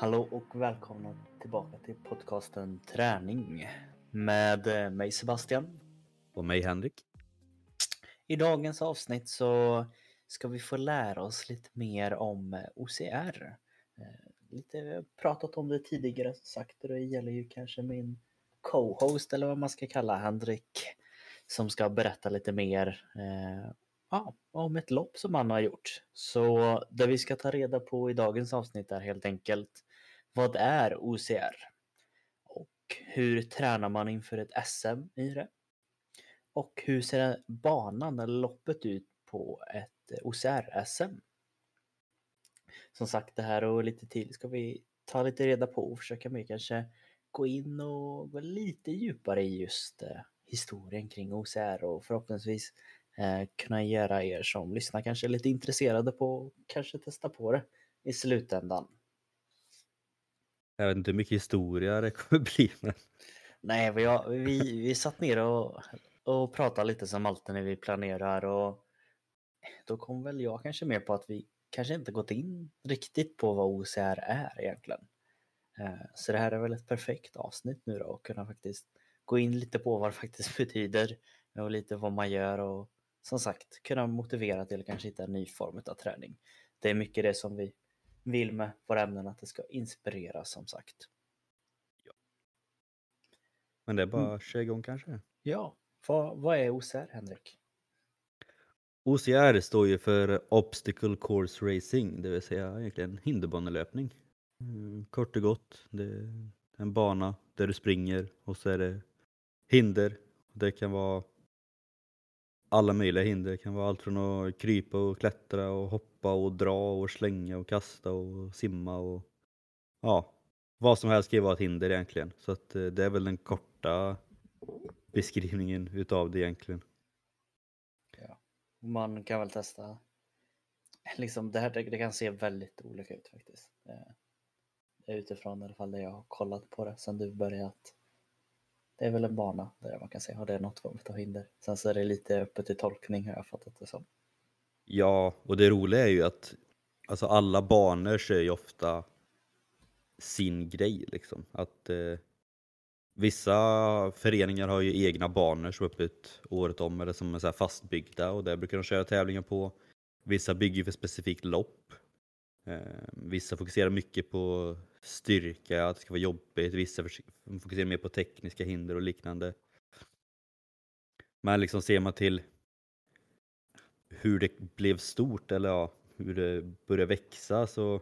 Hallå och välkomna tillbaka till podcasten Träning med eh, mig Sebastian. Och mig Henrik. I dagens avsnitt så ska vi få lära oss lite mer om eh, OCR. Eh, lite pratat om det tidigare sagt och det gäller ju kanske min co-host eller vad man ska kalla Henrik som ska berätta lite mer ja, om ett lopp som han har gjort. Så det vi ska ta reda på i dagens avsnitt är helt enkelt vad är OCR? Och hur tränar man inför ett SM i det? Och hur ser banan eller loppet ut på ett OCR-SM? Som sagt, det här och lite till ska vi ta lite reda på och försöka mer kanske gå in och gå lite djupare i just eh, historien kring OCR och förhoppningsvis eh, kunna göra er som lyssnar kanske lite intresserade på kanske testa på det i slutändan. Jag vet inte hur mycket historia det kommer bli. Men... Nej, vi, har, vi, vi satt ner och, och pratade lite som alltid när vi planerar och då kom väl jag kanske med på att vi kanske inte gått in riktigt på vad OCR är egentligen. Eh, så det här är väl ett perfekt avsnitt nu då och kunna faktiskt gå in lite på vad det faktiskt betyder och lite vad man gör och som sagt kunna motivera till att kanske hitta en ny form av träning. Det är mycket det som vi vill med våra ämnen att det ska inspirera som sagt. Ja. Men det är bara mm. att köra igång kanske? Ja, vad, vad är OCR Henrik? OCR står ju för Obstacle Course Racing, det vill säga egentligen hinderbanelöpning. Mm, kort och gott, det är en bana där du springer och så är det hinder. Det kan vara alla möjliga hinder. Det kan vara allt från att krypa och klättra och hoppa och dra och slänga och kasta och simma och ja, vad som helst kan ju vara ett hinder egentligen. Så att eh, det är väl den korta beskrivningen utav det egentligen. Ja. Man kan väl testa. Liksom det här det kan se väldigt olika ut faktiskt. Det är utifrån i alla fall det jag har kollat på det sen du började. det är väl en bana där man kan se, har det något form av hinder? Sen så är det lite öppet till tolkning har jag fattat det som. Ja, och det roliga är ju att alltså alla banor kör ju ofta sin grej liksom. Att eh, Vissa föreningar har ju egna banor som är öppet året om eller som är så fastbyggda och där brukar de köra tävlingar på. Vissa bygger för specifikt lopp. Eh, vissa fokuserar mycket på styrka, att det ska vara jobbigt. Vissa fokuserar mer på tekniska hinder och liknande. Men liksom ser man till hur det blev stort eller ja, hur det började växa så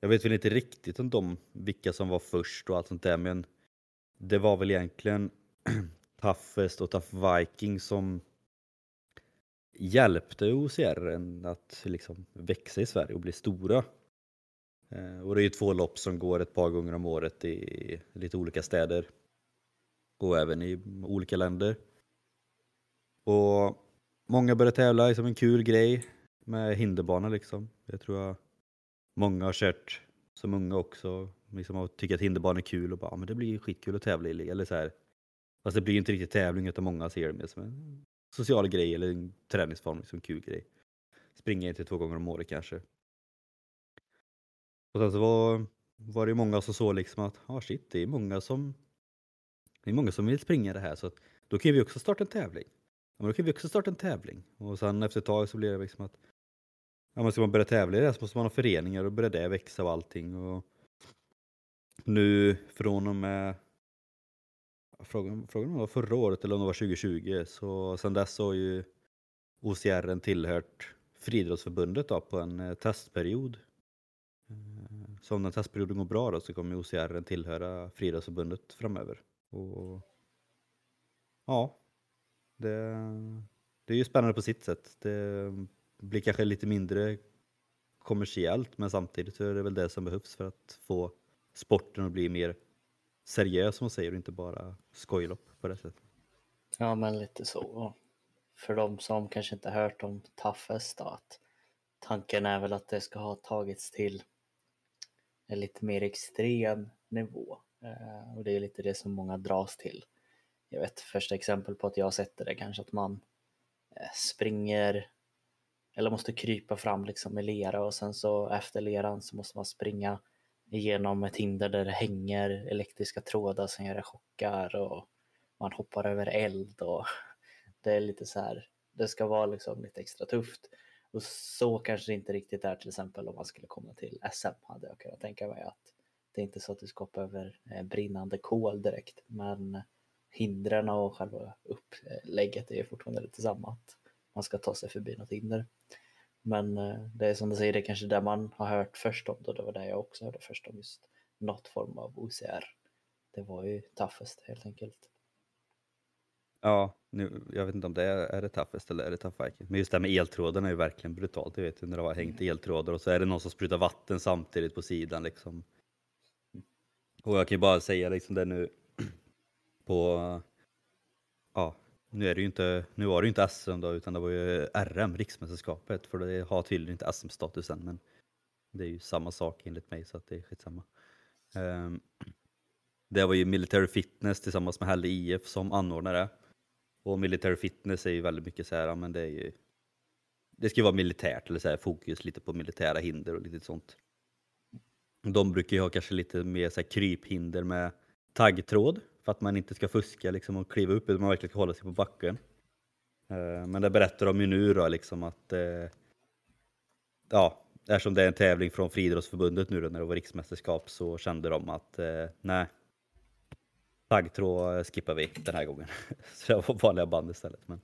jag vet väl inte riktigt om de, vilka som var först och allt sånt där men det var väl egentligen Toughest och Tough Viking som hjälpte OCR att liksom växa i Sverige och bli stora. Eh, och det är ju två lopp som går ett par gånger om året i lite olika städer och även i olika länder. Och många började tävla som en kul grej med hinderbana liksom. Det tror jag många har kört som unga också, liksom och tycker att hinderbana är kul och bara ah, men det blir skitkul att tävla i. Eller så här. Fast det blir inte riktigt tävling utan många ser det mer som en social grej eller en träningsform, liksom en kul grej. Springa inte två gånger om året kanske. Och sen så var, var det många som såg liksom att ah, shit, det är många som det är många som vill springa det här så att då kan vi också starta en tävling. Ja, men då kan vi också starta en tävling. Och sen efter ett tag så blir det liksom att ja, men ska man börja tävla i det så måste man ha föreningar och börja det växa och allting. Och nu från och med frågan, frågan var förra året eller om det var 2020 så sen dess har ju OCR tillhört Friidrottsförbundet på en eh, testperiod eh, så om den testperioden går bra då så kommer OCR tillhöra Friidrottsförbundet framöver. Och, ja, det, det är ju spännande på sitt sätt. Det blir kanske lite mindre kommersiellt men samtidigt så är det väl det som behövs för att få sporten att bli mer seriös som man säger och inte bara skojlopp på det sättet. Ja men lite så. För de som kanske inte hört om Taffest då, att tanken är väl att det ska ha tagits till en lite mer extrem nivå. Eh, och det är lite det som många dras till. Jag vet första exempel på att jag har sett det kanske att man eh, springer eller måste krypa fram liksom i lera och sen så efter leran så måste man springa genom ett hinder där det hänger elektriska trådar som gör chockar och man hoppar över eld och det är lite så här, det ska vara liksom lite extra tufft. Och så kanske det inte riktigt är till exempel om man skulle komma till SM hade jag kunnat tänka mig att det är inte så att du ska hoppa över eh, brinnande kol direkt men hindren och själva upplägget är fortfarande lite samma. Att man ska ta sig förbi något hinder. Men eh, det är som du säger, det är kanske där man har hört först om det. Det var där jag också hörde först om just något form av OCR. Det var ju toughest helt enkelt. Ja, nu, jag vet inte om det är, är det toughest eller är det tough viking. Men just det här med eltråden är ju verkligen brutalt. Jag vet ju när det har hängt mm. eltrådar och så är det någon som sprutar vatten samtidigt på sidan liksom. Och jag kan ju bara säga liksom det nu på, ja, nu är det ju inte, nu var det ju inte SM då utan det var ju RM, riksmästerskapet, för det har tydligen inte SM status än men det är ju samma sak enligt mig så att det är skitsamma. Um, det var ju Military Fitness tillsammans med Hälle IF som anordnare. Och Military Fitness är ju väldigt mycket så här, men det är ju det ska ju vara militärt eller så här, fokus lite på militära hinder och lite sånt. De brukar ju ha kanske lite mer så här, kryphinder med taggtråd för att man inte ska fuska liksom, och kliva upp utan man verkligen ska hålla sig på backen. Eh, men det berättar de ju nu då liksom att eh, ja, eftersom det är en tävling från Friidrottsförbundet nu då, när det var riksmästerskap så kände de att eh, nej, taggtråd skippar vi den här gången. så det var vanliga band istället. Men,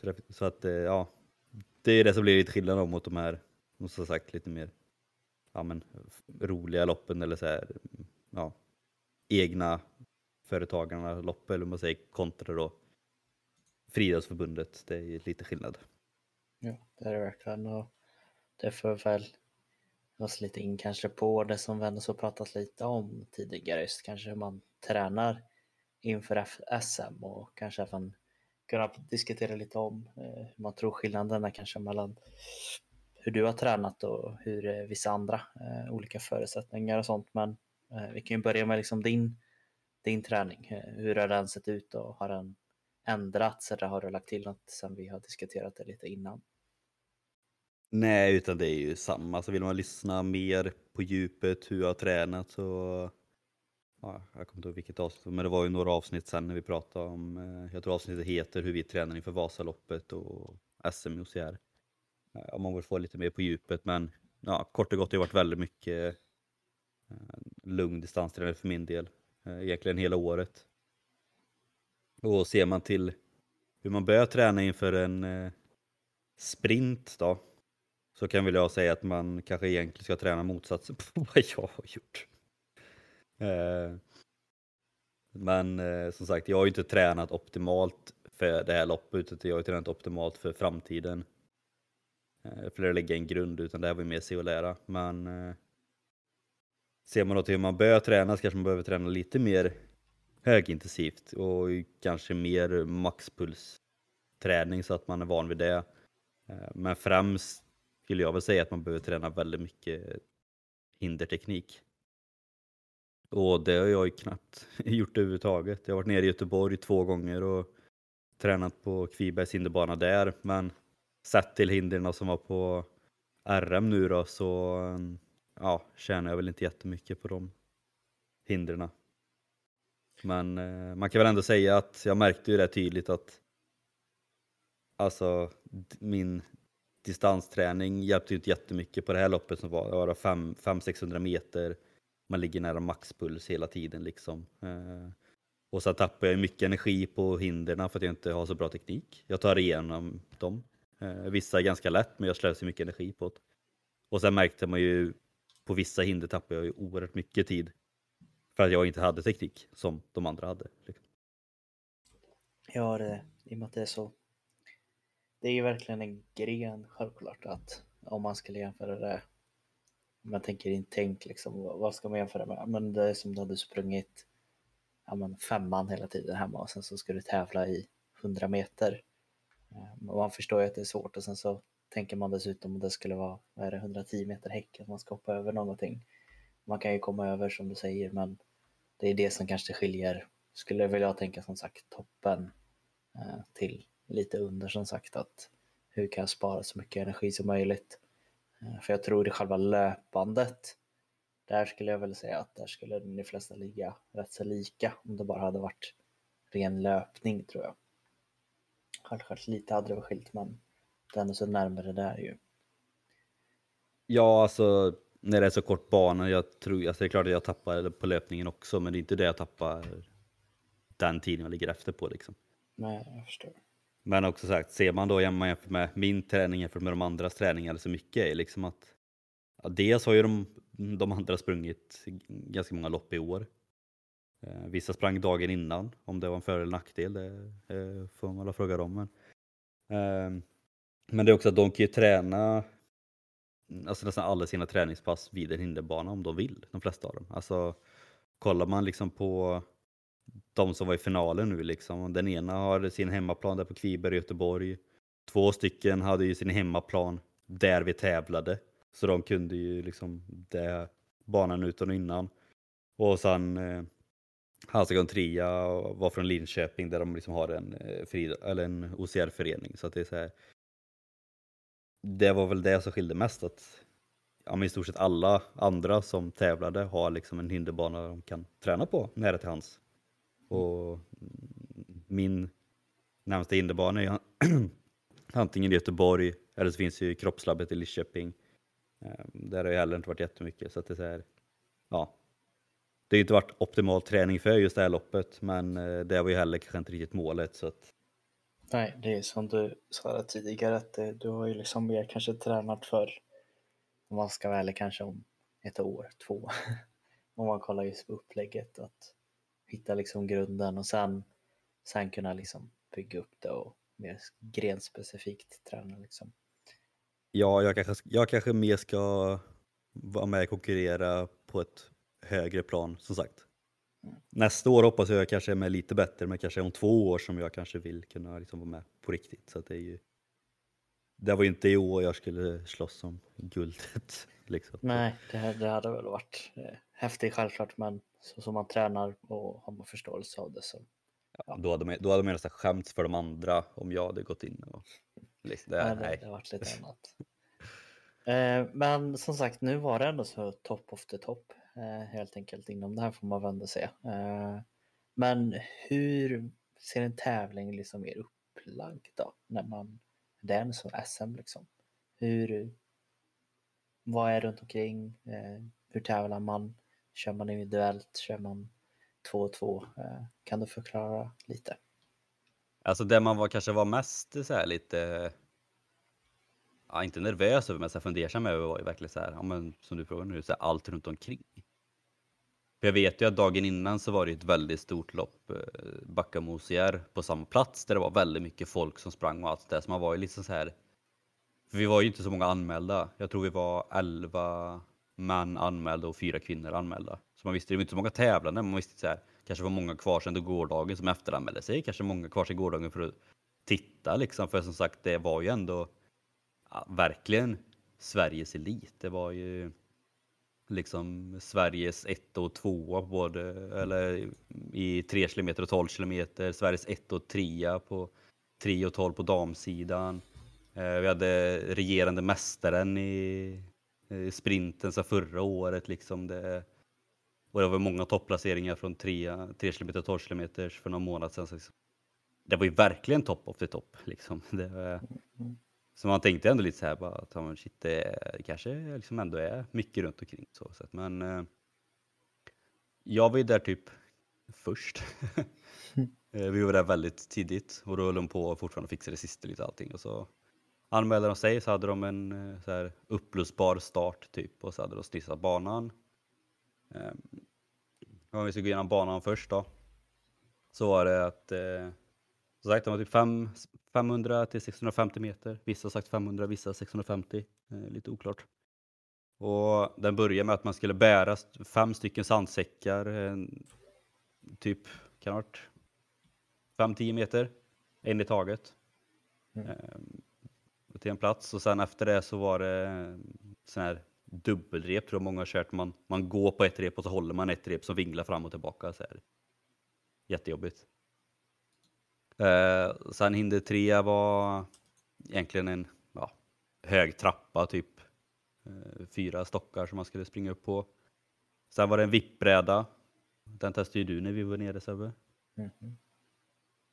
så, det, så att ja, det är det som blir lite skillnad mot de här, som sagt, lite mer ja, men, roliga loppen eller så här, ja, egna företagarna lopp eller man säger kontra då Friidrottsförbundet. Det är lite skillnad. Ja, det är det verkligen och det får väl oss lite in kanske på det som vi ändå pratat lite om tidigare, just kanske hur man tränar inför SM och kanske även kunna diskutera lite om eh, hur man tror skillnaderna kanske mellan hur du har tränat och hur eh, vissa andra eh, olika förutsättningar och sånt. Men vi kan ju börja med liksom din din träning? Hur har den sett ut och har den ändrats eller har du lagt till något sen vi har diskuterat det lite innan? Nej, utan det är ju samma. Så vill man lyssna mer på djupet, hur jag har tränat så Ja, jag kommer inte ihåg vilket avsnitt, men det var ju några avsnitt sen när vi pratade om, eh, jag tror avsnittet heter hur vi tränar inför Vasaloppet och SM i OCR. Eh, om man vill få lite mer på djupet, men ja, kort och gott det har varit väldigt mycket eh, lugn distansträning för min del. Eh, egentligen hela året. Och ser man till hur man börjar träna inför en eh, sprint då, så kan väl jag säga att man kanske egentligen ska träna motsatsen på vad jag har gjort. Eh, men som sagt, jag har ju inte tränat optimalt för det här loppet, utan jag har tränat optimalt för framtiden. För att lägga en grund, utan det här var ju mer se och lära. Men Ser man då till hur man börjar träna så kanske man behöver träna lite mer högintensivt och kanske mer maxpulsträning så att man är van vid det. Eh, men främst skulle jag väl säga att man behöver träna väldigt mycket hinderteknik. Och det har jag ju knappt gjort överhuvudtaget. Jag har varit nere i Göteborg två gånger och tränat på Kvibergs hinderbana där. Men sett till hindren som var på RM nu då så eh, ja, tjänar jag väl inte jättemycket på de hindren. Men eh, man kan väl ändå säga att jag märkte ju det tydligt att alltså min distansträning hjälpte ju inte jättemycket på det här loppet som var, var 500-600 meter. Man ligger nära maxpuls hela tiden liksom. Eh, och så tappar jag mycket energi på hindren för att jag inte har så bra teknik. Jag tar igenom dem. Eh, vissa är ganska lätt men jag slösar mycket energi på det. Och sen märkte man ju på vissa hinder tappade jag ju oerhört mycket tid för att jag inte hade teknik som de andra hade. Liksom. Ja, det, i och med att det är så. Det är ju verkligen en gren självklart att om man skulle jämföra det. Om man tänker in tänk liksom, vad ska man jämföra med? Men det är som du hade sprungit ja, men femman hela tiden hemma och sen så ska du tävla i 100 meter. Ehm, man förstår ju att det är svårt och sen så tänker man dessutom om det skulle vara vad är det, 110 meter häck, att man ska hoppa över någonting. Man kan ju komma över som du säger, men det är det som kanske skiljer, skulle väl jag tänka som sagt, toppen eh, till lite under som sagt att hur kan jag spara så mycket energi som möjligt? Eh, för jag tror i själva löpandet, där skulle jag väl säga att där skulle de flesta ligga rätt så lika om det bara hade varit ren löpning tror jag. Självklart lite hade det skilt men det är så närmare där ju. Ja, alltså när det är så kort bana, jag tror, alltså det är klart att jag tappar på löpningen också, men det är inte det jag tappar den tiden jag ligger efter på liksom. Nej, jag förstår. Men också sagt, ser man då jämfört med min träning jämfört med de andras träningar så mycket är liksom att ja, dels har ju de, de andra sprungit ganska många lopp i år. Eh, vissa sprang dagen innan, om det var en för eller nackdel, det eh, får man väl fråga dem. Men, eh, men det är också att de kan ju träna alltså nästan alla sina träningspass vid en hinderbana om de vill, de flesta av dem. Alltså kollar man liksom på de som var i finalen nu liksom, den ena har sin hemmaplan där på Kviberg i Göteborg. Två stycken hade ju sin hemmaplan där vi tävlade. Så de kunde ju liksom det banan utan och innan. Och sen eh, Hansagon Tria var från Linköping där de liksom har en, eh, eller en OCR-förening. Så att det är så här, det var väl det som skilde mest. Att ja, men i stort sett alla andra som tävlade har liksom en hinderbana de kan träna på nära till hands. Och min närmaste hinderbana är antingen i Göteborg eller så finns ju kroppslabbet i Lidköping. Ehm, där har jag heller inte varit jättemycket. Så att det, är så här, ja. det har inte varit optimal träning för just det här loppet men eh, det var ju heller kanske inte riktigt målet. Så att, Nej, det är som du sa tidigare att eh, du har ju liksom mer kanske tränat för, om man ska vara ärlig, kanske om ett år, två. om man kollar just på upplägget, att hitta liksom grunden och sen, sen kunna liksom bygga upp det och mer grenspecifikt träna liksom. Ja, jag kanske, jag kanske mer ska vara med och konkurrera på ett högre plan som sagt. Nästa år hoppas jag kanske är med lite bättre, men kanske om två år som jag kanske vill kunna liksom vara med på riktigt. Så det, är ju, det var ju inte i år jag skulle slåss om guldet. Liksom. Nej, det, det hade väl varit eh, häftigt självklart, men så som man tränar och har man förståelse av det så. Ja. Då hade man, då hade man nästan skämts för de andra om jag hade gått in och liksom, det, nej, det, nej. det har varit lite annat. eh, men som sagt, nu var det ändå så top of the top Eh, helt enkelt inom det här får man vända sig. Eh, men hur ser en tävling liksom mer upplagd då? När man, det är en sån SM liksom. Hur, vad är runt omkring? Eh, hur tävlar man? Kör man individuellt? Kör man två och två? Kan du förklara lite? Alltså det man var, kanske var mest så här, lite ja, inte nervös över men så fundersam över var ju verkligen så här, ja, men, som du frågar nu, så här, allt runt omkring. För jag vet ju att dagen innan så var det ett väldigt stort lopp, eh, Backamosier, på samma plats där det var väldigt mycket folk som sprang och allt det där. Så man var ju liksom så här. För vi var ju inte så många anmälda. Jag tror vi var 11 män anmälda och fyra kvinnor anmälda. Så man visste, det var inte så många tävlande, man visste så här, kanske var många kvar sedan gårdagen som efteranmälde sig, kanske många kvar sedan gårdagen för att titta liksom. För som sagt, det var ju ändå ja, verkligen Sveriges elit. Det var ju liksom Sveriges 1 och 2 både, eller i 3 km och 12 km, Sveriges 1 och 3 på 3 och 12 på damsidan. Eh, vi hade regerande mästaren i, sprinten så förra året liksom. Det, och det var många topplaceringar från 3, 3 km och 12 km för någon månad sedan. Så liksom, det var ju verkligen topp of the top liksom. Det, mm. mm. Så man tänkte ändå lite så här bara att shit, det, kanske liksom ändå är mycket runt omkring så sätt. Men eh, jag var ju där typ först. Eh, vi var där väldigt tidigt och då höll de på fortfarande att fixa det sista lite allting och så anmälde de sig så hade de en eh, så här upplösbar start typ och så hade de stissat banan. Eh, om vi ska gå igenom banan först då. Så var det att eh, som sagt, de var typ fem, 500 till 650 meter. Vissa har sagt 500, vissa 650. Eh, lite oklart. Och den börjar med att man skulle bära fem stycken sandsäckar, eh, typ kan ha varit 5-10 meter, en i taget. Mm. Eh, till en plats och sen efter det så var det sån här dubbelrep tror jag många har kört. Man, man går på ett rep och så håller man ett rep som vinglar fram och tillbaka. Så här. Jättejobbigt. Eh, sen hinder tre var egentligen en ja, hög trappa, typ eh, fyra stockar som man skulle springa upp på. Sen var det en vippbräda. Den testade ju du när vi var nere Sebbe. Mhm.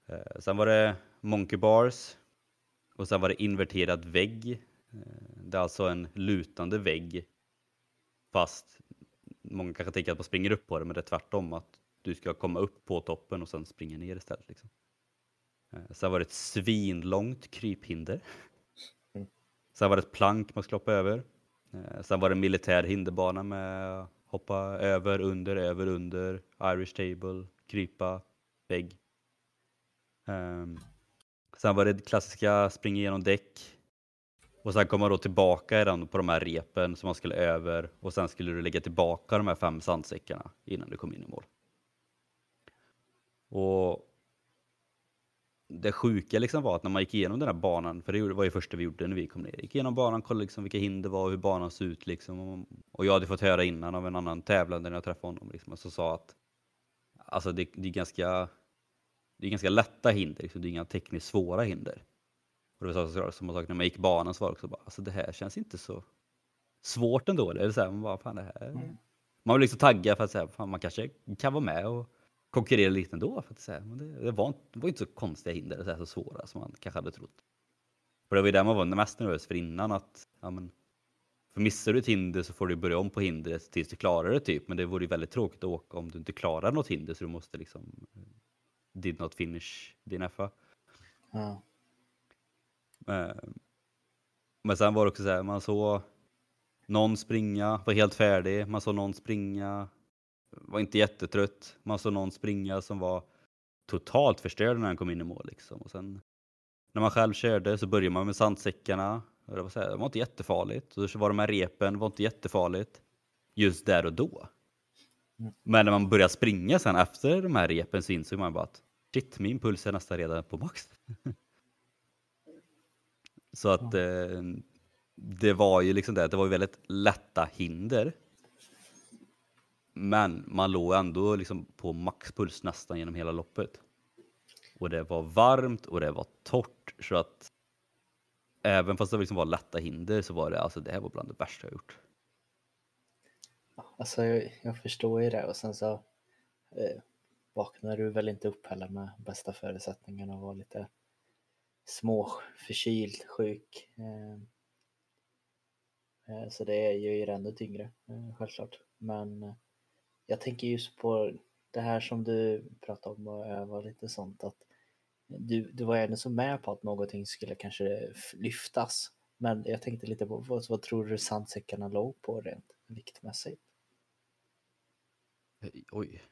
Eh, Sen var det Monkey Bars. Och sen var det inverterad vägg. Eh, Det är alltså en lutande vägg. Fast många kanske tänker att man springer upp på det, men det är tvärtom. Att du ska komma upp på toppen och sen springa ner istället. Liksom. Eh, Sen var det ett svinlångt kryphinder. Mm. Sen var det ett plank man skulle hoppa över. Eh, Sen var det en militär hinderbana med hoppa över, under, över, under, Irish table, krypa, vägg. Ehm, Sen var det klassiska springa igenom däck. Och sen kom man då tillbaka den på de här repen som man skulle över och sen skulle du lägga tillbaka de här fem sandsäckarna innan du kom in i mål. Och det sjuka liksom var att när man gick igenom den här banan, för det var ju första vi gjorde när vi kom ner, gick igenom banan, kollade liksom vilka hinder var och hur banan såg ut liksom. Och jag hade fått höra innan av en annan tävlande när jag träffade honom liksom, och så sa att alltså det, det är ganska det är ganska lätta hinder, liksom. det är inga tekniskt svåra hinder. Och det var så- samma sak när man gick banan så var det också bara, alltså det här känns inte så svårt ändå. Eller så här, man bara, fan det här. Mm. Man vill liksom tagga för att säga, fan man kanske kan vara med och konkurrera lite ändå. För att säga. Men det, det, var, inte- det var inte så konstiga hinder, så, här, så svåra som man kanske hade trott. Och det var ju där man var mest nervös för innan att, ja men, för missar du ett hinder så får du börja om på hindret tills du klarar det typ. Men det vore ju väldigt tråkigt att åka om du inte klarar något hinder så du måste liksom did not finish din FA. Ja. Eh, Men sen var det också så här, man såg någon springa, var helt färdig, man såg någon springa, var inte jättetrött, man såg någon springa som var totalt förstörd när han kom in i mål liksom. Och sen när man själv körde så började man med sandsäckarna, och det var, så här, det var inte jättefarligt. Och så var de här repen, det var inte jättefarligt just där och då. Mm. Men när man började springa sen efter de här repen så insåg man bara att shit, min puls är nästan redan på max. Så att eh, det var ju liksom det, det var ju väldigt lätta hinder. Men man låg ändå liksom på maxpuls nästan genom hela loppet. Och det var varmt och det var torrt så att även fast det liksom var lätta hinder så var det alltså det här var bland det värsta jag gjort. Alltså jag, jag förstår ju det och sen så eh, vaknar du väl inte upp heller med bästa förutsättningarna och var lite små förkyld, sjuk. Eh, eh, så det gör ju det ännu tyngre, eh, självklart. Men eh, jag tänker just på det här som du pratade om och öva lite sånt att du, du var ändå så med på att någonting skulle kanske lyftas. Men jag tänkte lite på vad, vad tror du sandsäckarna låg på rent viktmässigt? Oj.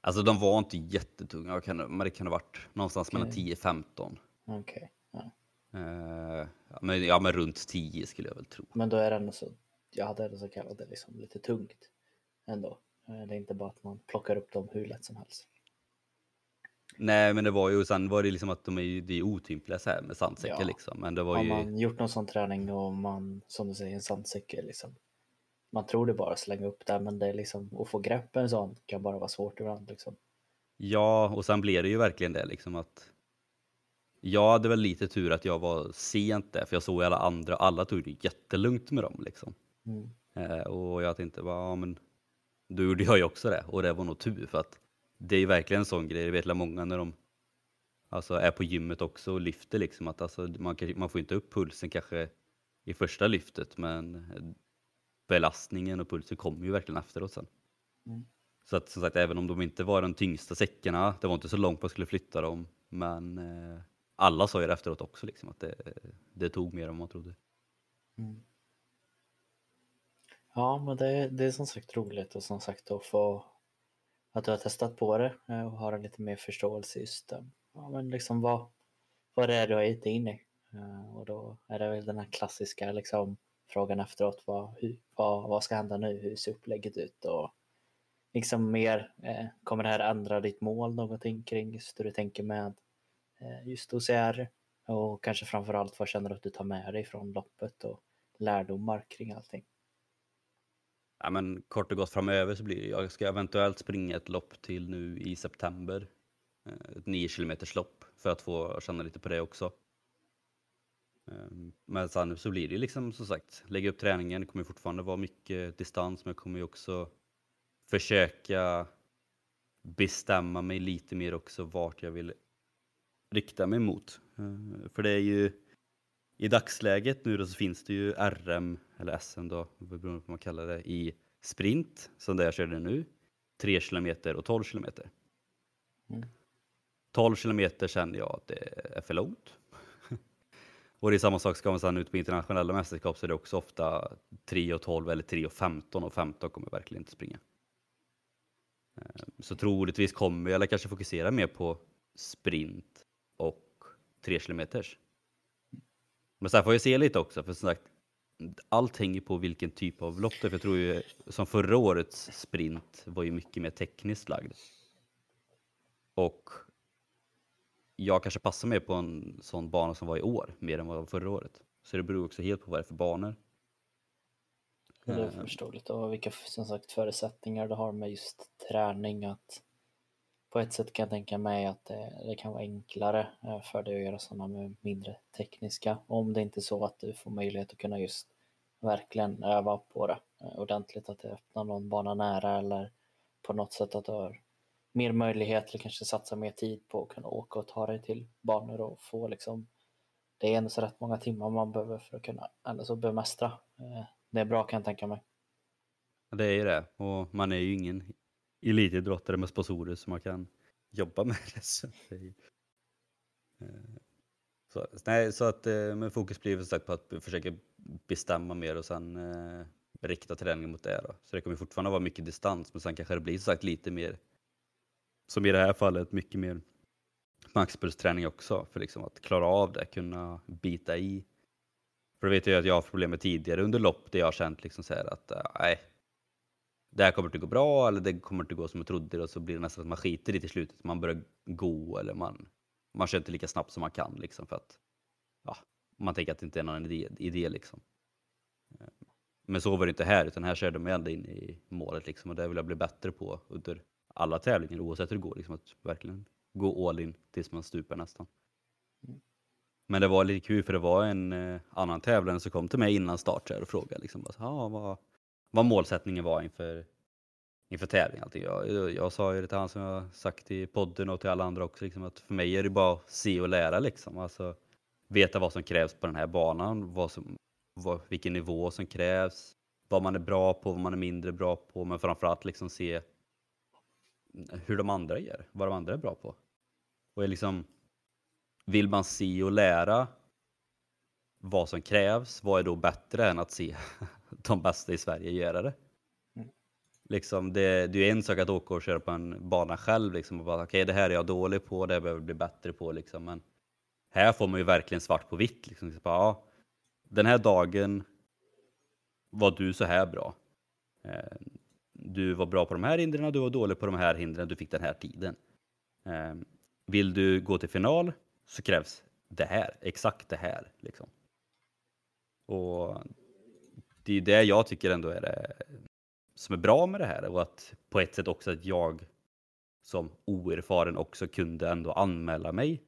Alltså de var inte jättetunga, kan men det kan ha varit någonstans mellan Okej. 10-15. Okej. ja. Eh, ja, men, ja men runt 10 skulle jag väl tro. Men då är det ändå så, jag hade ändå så kallat det liksom lite tungt ändå. Eh, Det är inte bara att man plockar upp dem hur lätt som helst. Nej men det var ju, sen var det liksom att de är är otympliga så här med sandsäckar Ja. liksom. Men det var Har ju, man gjort någon sån träning och man, som du säger, en sandsäck är liksom man tror det bara att slänga upp där men det är liksom att få grepp en sån kan bara vara svårt ibland liksom. ja och sen blev det ju verkligen det liksom att jag hade väl lite tur att jag var sent där för jag såg alla andra, alla tog det jättelugnt med dem liksom. Mm. Eh, och jag tänkte bara, ja men då gjorde jag ju också det och det var nog tur för att det är ju verkligen en sån grej, det vet jag många när de alltså, är på gymmet också och lyfter liksom att alltså, man, kan- man får inte upp pulsen kanske i första lyftet men belastningen och pulsen kommer ju verkligen efteråt sen. Mm. Så att som sagt, även om de inte var de tyngsta säckarna, det var inte så långt man skulle flytta dem, men eh, alla sa ju det efteråt också liksom att det, det tog mer än man trodde. Mm. Ja, men det, det är som sagt roligt och som sagt att få att du har testat på det eh, och har en lite mer förståelse just det. ja, men liksom vad, vad det är du har gett dig in i. Eh, och då är det väl den här klassiska liksom, frågan efteråt. Vad, hur, vad, vad ska hända nu? Hur ser upplägget ut? Och liksom mer, eh, kommer det här ändra ditt mål någonting kring just hur du tänker med eh, just OCR? Och kanske framförallt vad känner du att du tar med dig från loppet och lärdomar kring allting? Ja, men kort och gott framöver så blir det, jag ska eventuellt springa ett lopp till nu i september. Eh, ett 9 kilometers lopp för att få känna lite på det också. Ehm, men sen så blir det ju liksom som sagt, lägga upp träningen, det kommer fortfarande vara mycket distans men jag kommer ju också försöka bestämma mig lite mer också vart jag vill rikta mig mot. Eh, för det är ju i dagsläget nu då så finns det ju RM, eller SM då, beroende på vad man kallar det, i sprint, som det jag körde nu, 3 km och 12 km. Mm. 12 km känner jag att det är för långt. och det är samma sak, ska man sedan ut på internationella mästerskap så är det också ofta 3 och 12 eller 3 och 15 och 15 kommer verkligen inte springa. Eh, så troligtvis kommer jag eller kanske fokusera mer på sprint och 3 kilometers. Men sen får jag se lite också, för som sagt, allt hänger på vilken typ av lopp det är. För jag tror ju, som förra årets sprint var ju mycket mer tekniskt lagd. Och jag kanske passar mer på en sån bana som var i år, mer än vad var förra året. Så det beror också helt på vad det är för banor. Det är Eh, förståeligt och vilka som sagt förutsättningar du har med just träning. Att på ett sätt kan jag tänka mig att det, det kan vara enklare eh, för dig att göra sådana med mindre tekniska. Om det inte är så att du får möjlighet att kunna just verkligen öva på det eh, ordentligt. Att det öppnar någon bana nära eller på något sätt att du har mer möjlighet eller kanske satsa mer tid på att kunna åka och ta dig till banor och få liksom det är ändå så rätt många timmar man behöver för att kunna alltså bemästra. Det är bra kan jag tänka mig. Det är ju det, och man är ju ingen elitidrottare med sponsorer som man kan jobba med. Eh, så, nej, så att eh, men fokus blir som sagt på att försöka bestämma mer och sen eh, rikta träningen mot det. Då. Så det kommer fortfarande vara mycket distans, men sen kanske det blir som sagt lite mer, som i det här fallet, mycket mer maxpulsträning också för liksom att klara av det, kunna bita i. För det vet jag att jag har haft problem med tidigare under lopp där jag har känt liksom så här att eh, nej, det här kommer inte gå bra eller det kommer inte gå som jag trodde och så blir det nästan att man skiter i till slutet. Man börjar gå eller man, man kör inte lika snabbt som man kan liksom för att ja, man tänker att det inte är någon idé, idé liksom. Eh, men så var det inte här utan här körde man ända in i målet liksom och det vill jag bli bättre på under alla tävlingar oavsett hur det går liksom att verkligen gå all in tills man stupar nästan. Men det var lite kul för det var en eh, annan tävlande som kom till mig innan start och frågade liksom, bara, ah, vad, vad målsättningen var inför, inför tävling. Allting. Jag, jag, jag sa ju det till han som jag sagt i podden och till alla andra också, liksom, att för mig är det bara att se och lära. Liksom. Alltså, veta vad som krävs på den här banan, vad som, vad, vilken nivå som krävs, vad man är bra på, vad man är mindre bra på, men framförallt liksom se hur de andra gör, vad de andra är bra på. Och liksom, vill man se och lära vad som krävs, vad är då bättre än att se de bästa i Sverige göra det? Mm. Liksom det, det är ju en sak att åka och köra på en bana själv liksom, och bara okej det här är jag dålig på, det här behöver jag bli bättre på liksom. Men här får man ju verkligen svart på vitt. Liksom. Så bara, ja, den här dagen var du så här bra. Eh, Du var bra på de här hindren, du var dålig på de här hindren, du fick den här tiden. Eh, Vill du gå till final så krävs det här, exakt det här. Liksom. Och det är det jag tycker ändå är det som är bra med det här och att på ett sätt också att jag som oerfaren också kunde ändå anmäla mig.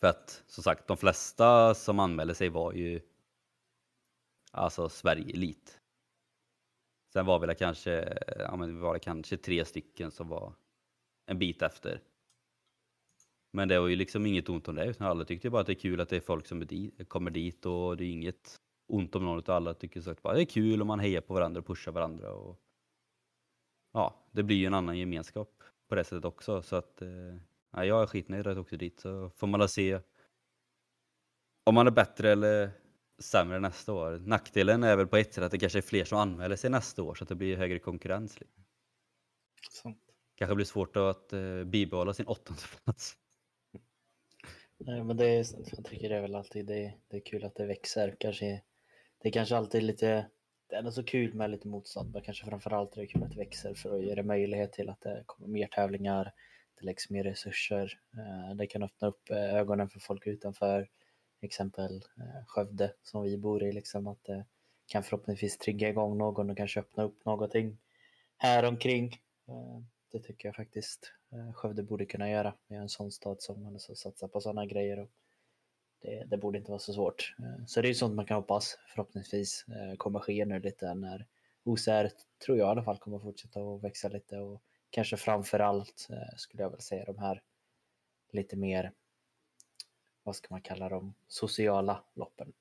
För att som sagt, de flesta som anmälde sig var ju alltså Sverige Elit. Sen var vi väl kanske, ja men vi var det kanske tre stycken som var en bit efter. Men det var ju liksom inget ont om det, utan alla tyckte bara att det är kul att det är folk som är dit, kommer dit och det är inget ont om någon utav alla tycker så att bara det är kul och man hejar på varandra och pushar varandra och ja, det blir ju en annan gemenskap på det sättet också så att eh, ja, jag är skitnöjd att jag åkte dit så får man se om man är bättre eller sämre nästa år. Nackdelen är väl på ett sätt att det kanske är fler som anmäler sig nästa år så att det blir högre konkurrens. liksom. Så. Kanske blir svårt att eh, bibehålla sin åttonde plats. Nej, men det är, jag tycker det är väl alltid det, det är kul att det växer. Kanske, det kanske alltid är lite, det är ändå så kul med lite motstånd, men kanske framförallt är det kul att det växer för att ge det möjlighet till att det kommer mer tävlingar, det läggs mer resurser, eh, det kan öppna upp eh, ögonen för folk utanför, exempel eh, Skövde som vi bor i, liksom att det kan förhoppningsvis trigga igång någon och kanske öppna upp någonting här omkring. Det tycker jag faktiskt Skövde borde kunna göra. Vi är en sån stad som alltså satsar på sådana grejer. Och det, det borde inte vara så svårt. Eh, så det är ju sånt man kan hoppas förhoppningsvis eh, kommer ske nu lite när OCR tror jag i alla fall kommer fortsätta att växa lite och kanske framför allt eh, skulle jag väl säga de här lite mer, vad ska man kalla dem, sociala loppen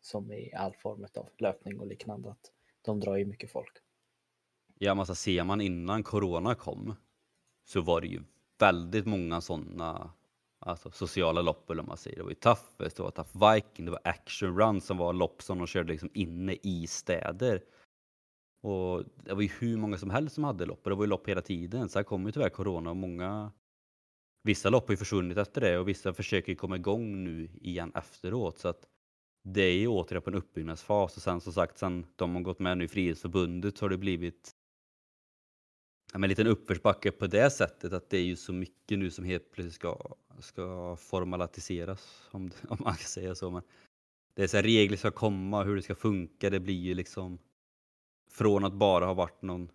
som i all form av löpning och liknande. Att de drar ju mycket folk. Ja, men alltså ser man innan corona kom så var det ju väldigt många sådana alltså, sociala lopp eller man säger. Det var ju Toughest, det var Tough Viking, det var Action Run som var lopp som de körde liksom inne i städer. Och det var ju hur många som helst som hade lopp och det var ju lopp hela tiden. Sen kom ju tyvärr corona och många Vissa lopp har ju försvunnit efter det och vissa försöker komma igång nu igen efteråt. Så att det är ju återigen på en uppbyggnadsfas och sen som sagt sen de har gått med nu i Frihetsförbundet så har det blivit ja, en liten uppförsbacke på det sättet att det är ju så mycket nu som helt plötsligt ska, ska formaliseras om, om man kan säga så. Men det är så här regler ska komma, hur det ska funka, det blir ju liksom från att bara ha varit någon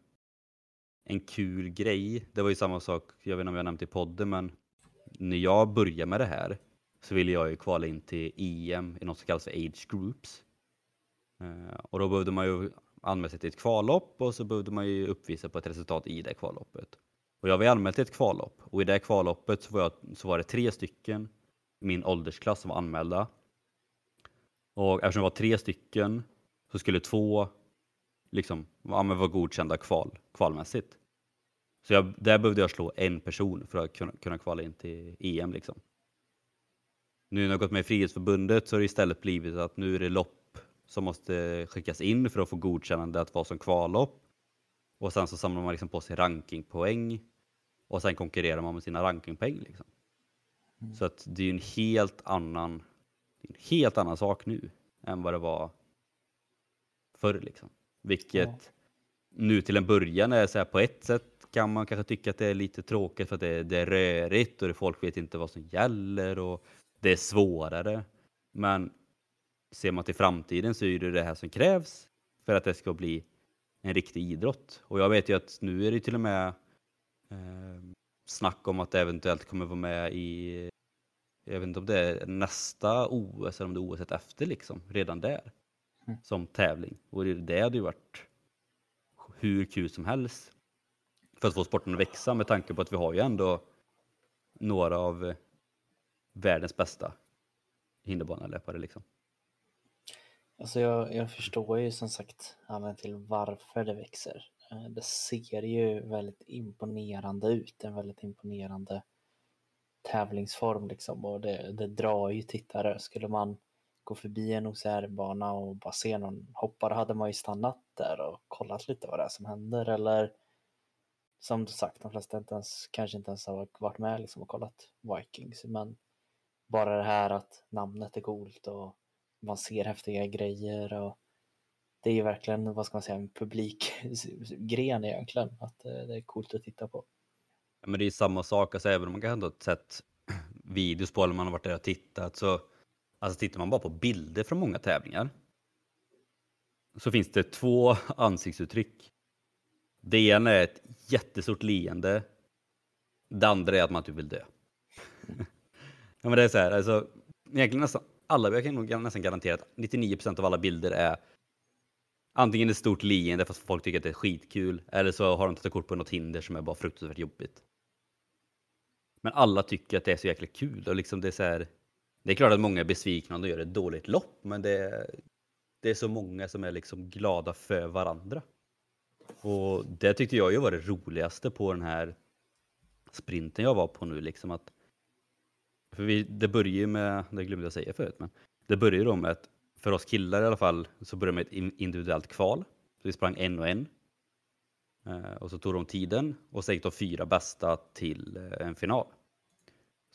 en kul grej. Det var ju samma sak, jag vet inte om jag nämnt i podden, men när jag började med det här så ville jag ju kvala in till EM i något som kallas för Age Groups. Eh, och då behövde man ju anmält sig till ett kvallopp och så behövde man ju uppvisa på ett resultat i det kvalloppet. Och jag var anmäld till ett kvallopp och i det kvalloppet så var, jag, så var det tre stycken i min åldersklass som var anmälda. Och eftersom det var tre stycken så skulle två liksom, ja, vara godkända kval, kvalmässigt. Så jag, där behövde jag slå en person för att kunna, kunna kvala in till EM. Liksom. Nu när jag gått med i Frihetsförbundet så har det istället blivit att nu är det lopp som måste skickas in för att få godkännande att vara som kvallopp. Och sen så samlar man liksom på sig rankingpoäng och sen konkurrerar man med sina rankingpoäng. Liksom. Mm. Så att det är en helt annan, en helt annan sak nu än vad det var förr. Liksom. Vilket ja. nu till en början är så här på ett sätt kan man kanske tycka att det är lite tråkigt för att det är, det är rörigt och folk vet inte vad som gäller och det är svårare. Men ser man till framtiden så är det det här som krävs för att det ska bli en riktig idrott. Och jag vet ju att nu är det till och med eh, snack om att det eventuellt kommer vara med i, jag vet inte om det är nästa OS eller om det är OS efter liksom, redan där. Mm. Som tävling. Och det hade ju varit hur kul som helst för att få sporten att växa med tanke på att vi har ju ändå några av världens bästa hinderbanelöpare liksom. Alltså jag, jag förstår ju som sagt anledningen till varför det växer. Eh, det ser ju väldigt imponerande ut, en väldigt imponerande tävlingsform liksom och det, det drar ju tittare. Skulle man gå förbi en OCR-bana och bara se någon hoppare hade man ju stannat där och kollat lite vad det är som händer eller som sagt, de flesta inte ens, kanske inte ens har varit med liksom och kollat Vikings, men bara det här att namnet är coolt och man ser häftiga grejer och det är ju verkligen, vad ska man säga, en publikgren egentligen, att eh, det är coolt att titta på. Ja, men det är samma sak, alltså, även om man kanske inte har sett videos på eller man har varit där och tittat så alltså tittar man bara på bilder från många tävlingar så finns det två ansiktsuttryck det ena är ett jättestort leende. Det andra är att man typ vill dö. ja, men det är så här, alltså, egentligen nästan alla, jag kan nog nästan garantera att 99% av alla bilder är antingen ett stort leende för att folk tycker att det är skitkul eller så har de tagit kort på något hinder som är bara fruktansvärt jobbigt. Men alla tycker att det är så jäkla kul och liksom det är så här, Det är klart att många är besvikna om de gör ett dåligt lopp, men det är, det är så många som är liksom glada för varandra. Och det tyckte jag ju var det roligaste på den här sprinten jag var på nu. Liksom att, för vi, det börjar ju med, det glömde jag säga förut, men det börjar ju då med att för oss killar i alla fall så började med ett individuellt kval. Så vi sprang en och en. Eh, och så tog de tiden och sen gick de fyra bästa till eh, en final.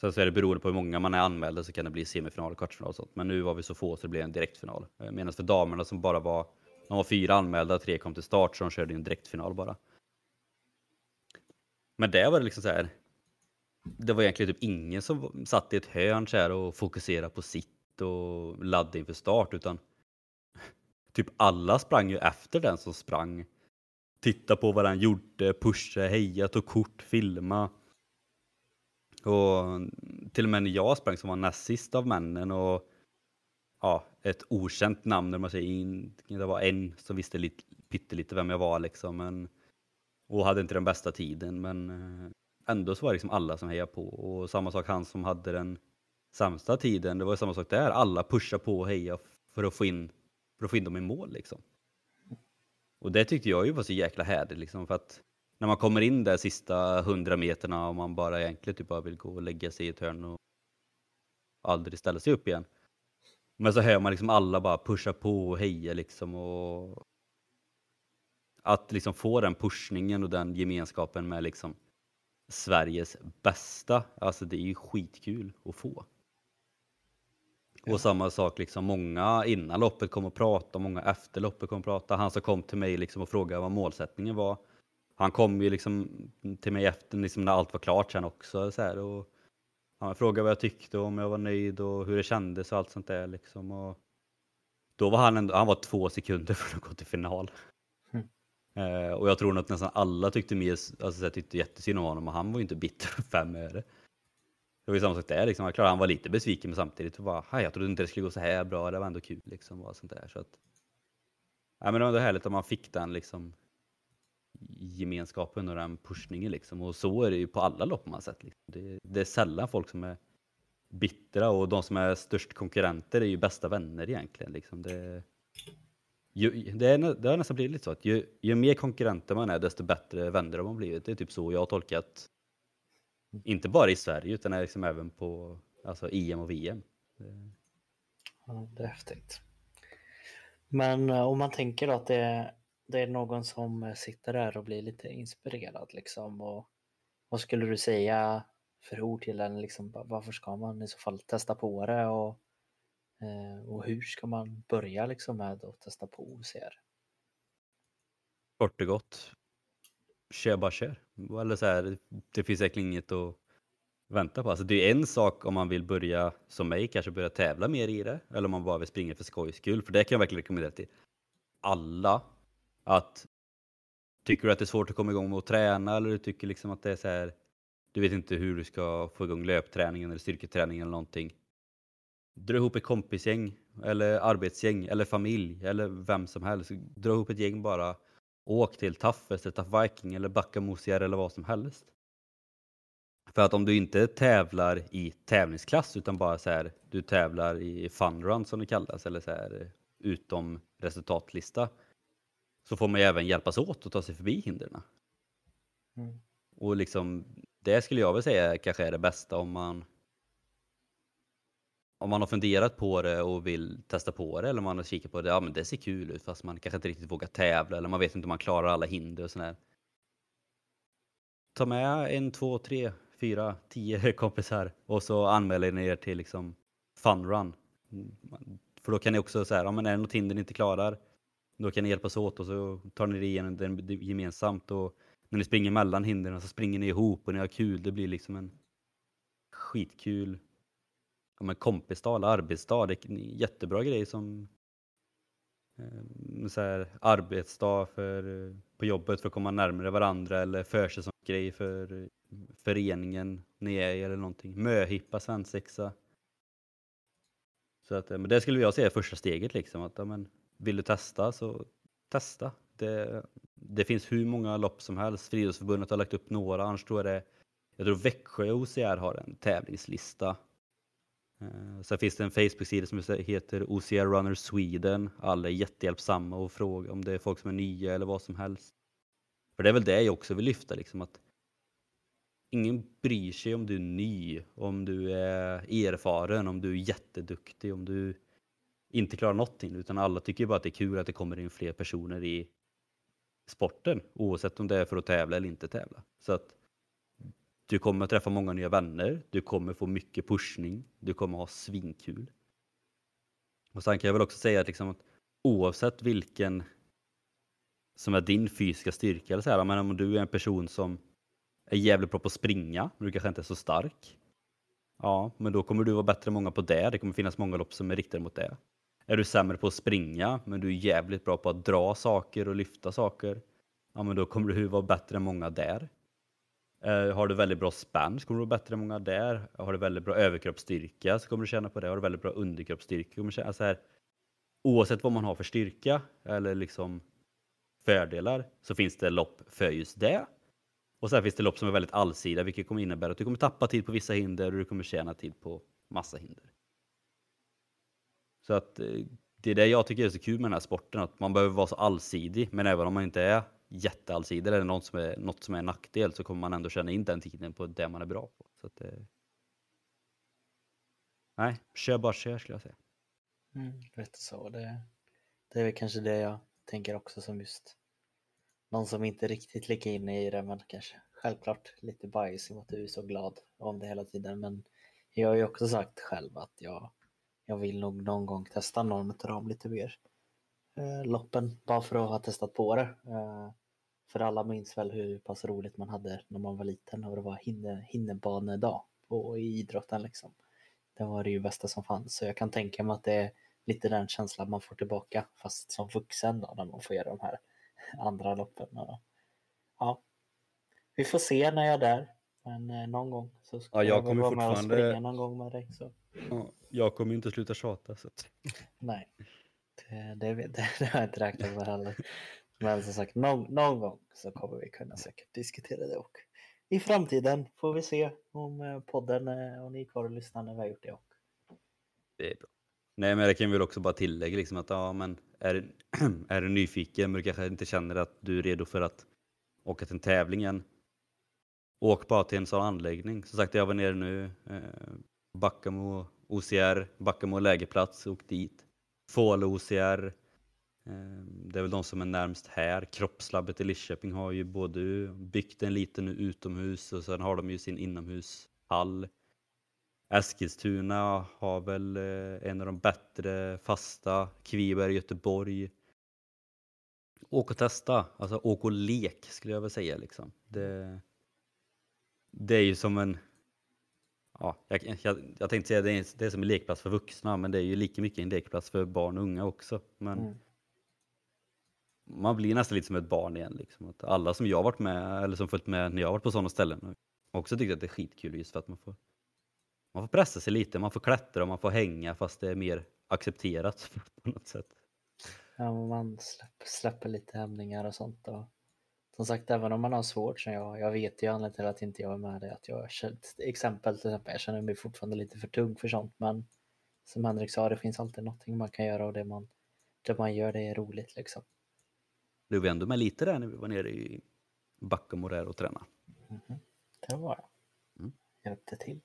Sen så är det beroende på hur många man är anmälda så kan det bli semifinal kvartsfinal och sånt. Men nu var vi så få så det blev en direktfinal. Eh, medan för damerna som bara var de var fyra anmälda, tre kom till start så de körde en direktfinal bara. Men det var det liksom så här. Det var egentligen typ ingen som satt i ett hörn så här och fokuserade på sitt och laddade inför start utan typ alla sprang ju efter den som sprang. Titta på vad den gjorde, pusha, heja, tog kort, filma. Och till och med när jag sprang som var näst sist av männen och ja, ett okänt namn när man säger in. Det var en som visste lite, pyttelite vem jag var liksom. Men, och hade inte den bästa tiden men eh, ändå så var det liksom alla som hejade på. Och samma sak han som hade den sämsta tiden, det var samma sak där. Alla pushade på och hejade för att få in, för att få in dem i mål liksom. Och det tyckte jag ju var så jäkla härligt liksom för att när man kommer in där sista hundra meterna och man bara egentligen typ bara vill gå och lägga sig i ett hörn och aldrig ställa sig upp igen. Men så hör man liksom alla bara pusha på och heja liksom och att liksom få den pushningen och den gemenskapen med liksom Sveriges bästa, alltså det är ju skitkul att få. Ja. Och samma sak, liksom många innan loppet kom och prata, många efter loppet kom och prata. Han som kom till mig liksom och frågade vad målsättningen var. Han kom ju liksom till mig efter liksom när allt var klart sen också. Så här, och han frågade vad jag tyckte, om jag var nöjd och hur det kändes och allt sånt där. Liksom. Och då var han ändå, han var två sekunder från att gå till final. Eh, och jag tror nog att nästan alla tyckte, mer, alltså, tyckte jättesynd om honom och han var ju inte bitter för fem öre. Det var ju samma sak där, liksom. Klar, han var lite besviken men samtidigt var jag trodde inte det skulle gå så här bra, det var ändå kul liksom. Och sånt där. Så att, ja, men det var ändå härligt att man fick den liksom, gemenskapen och den pushningen liksom. Och så är det ju på alla lopp man sett. Liksom. Det, det, är sällan folk som är bittra och de som är störst konkurrenter är ju bästa vänner egentligen. Liksom. Det, ju, det, är, det har nästan blivit lite så att ju, ju mer konkurrenter man är desto bättre vänner har man blivit. Det är typ så jag har tolkat inte bara i Sverige utan liksom även på alltså EM och VM. Ja, det är häftigt. Men eh, om man tänker då att det, det är någon som eh, sitter där och blir lite inspirerad liksom. Och vad skulle du säga för ord till den? Liksom, varför ska man i så fall testa på det? Och, Eh, och hur ska man börja liksom med att testa på OCR? Kort och gott, kör bara kör. Eller så här, det finns säkert inget att vänta på. Alltså det är en sak om man vill börja, som mig, kanske börja tävla mer i det. Eller om man bara vill springa för skojs skull. För det kan jag verkligen rekommendera till alla. Att tycker du att det är svårt att komma igång med att träna eller du tycker liksom att det är så här, du vet inte hur du ska få igång löpträningen eller styrketräningen eller någonting. Dra ihop ett kompisgäng eller arbetsgäng eller familj eller vem som helst. Dra ihop ett gäng bara Åk till Taffes, Taff Viking eller Backamosier eller vad som helst. För att om du inte tävlar i tävlingsklass utan bara så här, du tävlar i funrun som det kallas eller så här, utom resultatlista så får man ju även hjälpas åt att ta sig förbi hindren. Mm. Och liksom, det skulle jag väl säga kanske är det bästa om man om man har funderat på det och vill testa på det eller om man har kikat på det, ja men det ser kul ut fast man kanske inte riktigt vågar tävla eller man vet inte om man klarar alla hinder och sådär. Ta med en, två, tre, fyra, tio kompisar och så anmäler ni er till liksom fun run. För då kan ni också säga, ja men är det något hinder ni inte klarar, då kan ni hjälpas åt och så tar ni det igenom det gemensamt och när ni springer mellan hindren så springer ni ihop och ni har kul. Det blir liksom en skitkul ja, men kompisdag eller arbetsdag. Det är en jättebra grej som eh, så här, arbetsdag för, på jobbet för att komma närmare varandra eller försäsongsgrej för föreningen ni är i eller någonting. Möhippa svensexa. Så att, eh, men det skulle jag säga är första steget liksom. Att, ja, men, vill du testa så testa. Det, det finns hur många lopp som helst. Friidrottsförbundet har lagt upp några, annars tror jag det jag tror Växjö OCR har en tävlingslista. Eh, sen finns det en Facebook-sida som heter OCR Runner Sweden. Alla är jättehjälpsamma och frågar om det är folk som är nya eller vad som helst. För det är väl det jag också vill lyfta, liksom att ingen bryr sig om du är ny, om du är erfaren, om du är jätteduktig, om du inte klarar någonting utan alla tycker bara att det är kul att det kommer in fler personer i sporten oavsett om det är för att tävla eller inte tävla. Så att du kommer att träffa många nya vänner, du kommer få mycket pushning, du kommer ha svinkul. Och sen kan jag väl också säga att, liksom att oavsett vilken som är din fysiska styrka, eller så här, men om du är en person som är jävligt bra på att springa, men du kanske inte är så stark. Ja, men då kommer du vara bättre än många på det. Det kommer finnas många lopp som är riktade mot det. Är du sämre på att springa, men du är jävligt bra på att dra saker och lyfta saker, ja men då kommer du vara bättre än många där. Uh, har du väldigt bra spann så kommer du vara bättre än många där. Har du väldigt bra överkroppsstyrka så kommer du tjäna på det. Har du väldigt bra underkroppsstyrka kommer du känna så alltså här. Oavsett vad man har för styrka eller liksom fördelar så finns det lopp för just det. Och sen finns det lopp som är väldigt allsidiga, vilket kommer innebära att du kommer tappa tid på vissa hinder och du kommer tjäna tid på massa hinder. Så att eh, det är det jag tycker är så kul med den här sporten, att man behöver vara så allsidig, men även om man inte är jätteallsidig eller något som är, något som är en nackdel så kommer man ändå känna in den tiden på det man är bra på. Så att eh... Nej, kör bara kör skulle jag säga. Mm, vet så. Det, det är väl kanske det jag tänker också som just någon som inte riktigt lika inne i det men kanske självklart lite bias mot att du är så glad om det hela tiden men jag har ju också sagt själv att jag, jag vill nog någon gång testa någon av dem lite mer loppen bara för att ha testat på det. Eh, för alla minns väl hur pass roligt man hade när man var liten och det var hinne, hinnebanedag på, i idrotten liksom. Det var det ju bästa som fanns så jag kan tänka mig att det är lite den känslan man får tillbaka fast som vuxen då när man får göra de här andra loppen. Ja, vi får se när jag är där. Men eh, någon gång så ska Ja, jag jag väl kommer vara med och fortfarande- springa någon gång med dig. Så. Ja, Jag kommer inte sluta tjata. Så. Nej, Eh, det, det, det, har jag inte räknat med heller. Men som sagt, någon, någon gång så kommer vi kunna säkert diskutera det och i framtiden får vi se om eh, podden eh, och ni är kvar och lyssnar när vi har gjort det. Och. Det är bra. Nej, men det kan vi väl också bara tillägga liksom att ja, men är, du- är du nyfiken men du kanske inte känner att du är redo för att åka till en tävling än. Åk bara till en sån anläggning. Som sagt, jag var nere nu. Eh, Backamo OCR, Backamo lägerplats, åk dit. Fål-OCR, ehm, det är väl de som är närmst här. Kroppslabbet i Lidköping har ju både byggt en liten utomhus och sen har de ju sin inomhushall. Eskilstuna har väl eh, en av de bättre fasta. Kviberg, Göteborg. Åk och testa, alltså åk och lek skulle jag väl säga liksom. Det, det är ju som en, ja, jag, jag, jag tänkte säga det är, det är som en lekplats för vuxna men det är ju lika mycket en lekplats för barn och unga också. Men Mm. man blir nästan lite som ett barn igen. Liksom. Att alla som jag varit med eller som följt med när jag varit på sådana ställen också tyckt att det är skitkul just för att man får man får pressa sig lite, man får klättra och man får hänga fast det är mer accepterat på något sätt. Ja, man släpper, släpper lite hämningar och sånt. Och, som sagt, även om man har svårt, som jag, jag vet ju anledningen till att inte jag är med det, att jag exempel till exempel, jag känner mig fortfarande lite för tung för sånt, men som Henrik sa, det finns alltid någonting man kan göra och det man, det man gör det är roligt liksom. Du var ändå med lite där när vi var nere i Backamo där och tränade. Mhm. Det var jag. Mm. Hjälpte till.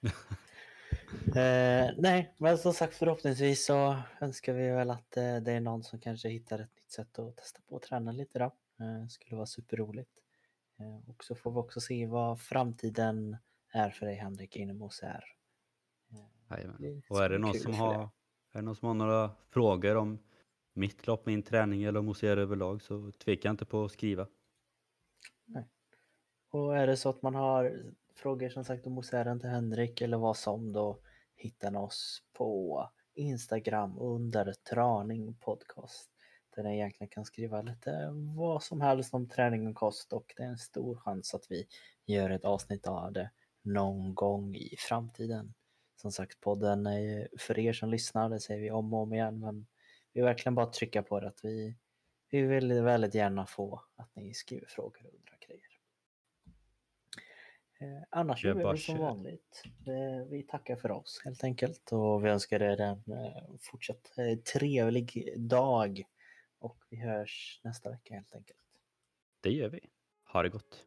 eh, nej, men som sagt förhoppningsvis så önskar vi väl att eh, det är någon som kanske hittar ett nytt sätt att testa på att träna lite då. Eh, skulle vara superroligt. Eh, och så får vi också se vad framtiden är för dig Henrik inom OCR. Jajamän. Det Och är det, någon som har, är det någon som har några frågor om mitt lopp, min träning eller om OCR överlag så tveka inte på att skriva. Och är det så att man har frågor som sagt om OCR till Henrik eller vad som då hittar ni oss på Instagram under Traning Podcast. Där ni egentligen kan skriva lite vad som helst om träning och kost och det är en stor chans att vi gör ett avsnitt av det någon gång i framtiden. Som sagt podden är ju för er som lyssnar, det säger vi om och om igen men vi vill verkligen bara trycka på det att vi, vi vill väldigt gärna få att ni skriver frågor och undrar grejer. Eh, annars är väl som vanligt. Eh, vi tackar för oss helt enkelt och vi önskar er en eh, fortsatt eh, trevlig dag. Och vi hörs nästa vecka helt enkelt. Det gör vi. Ha det gott.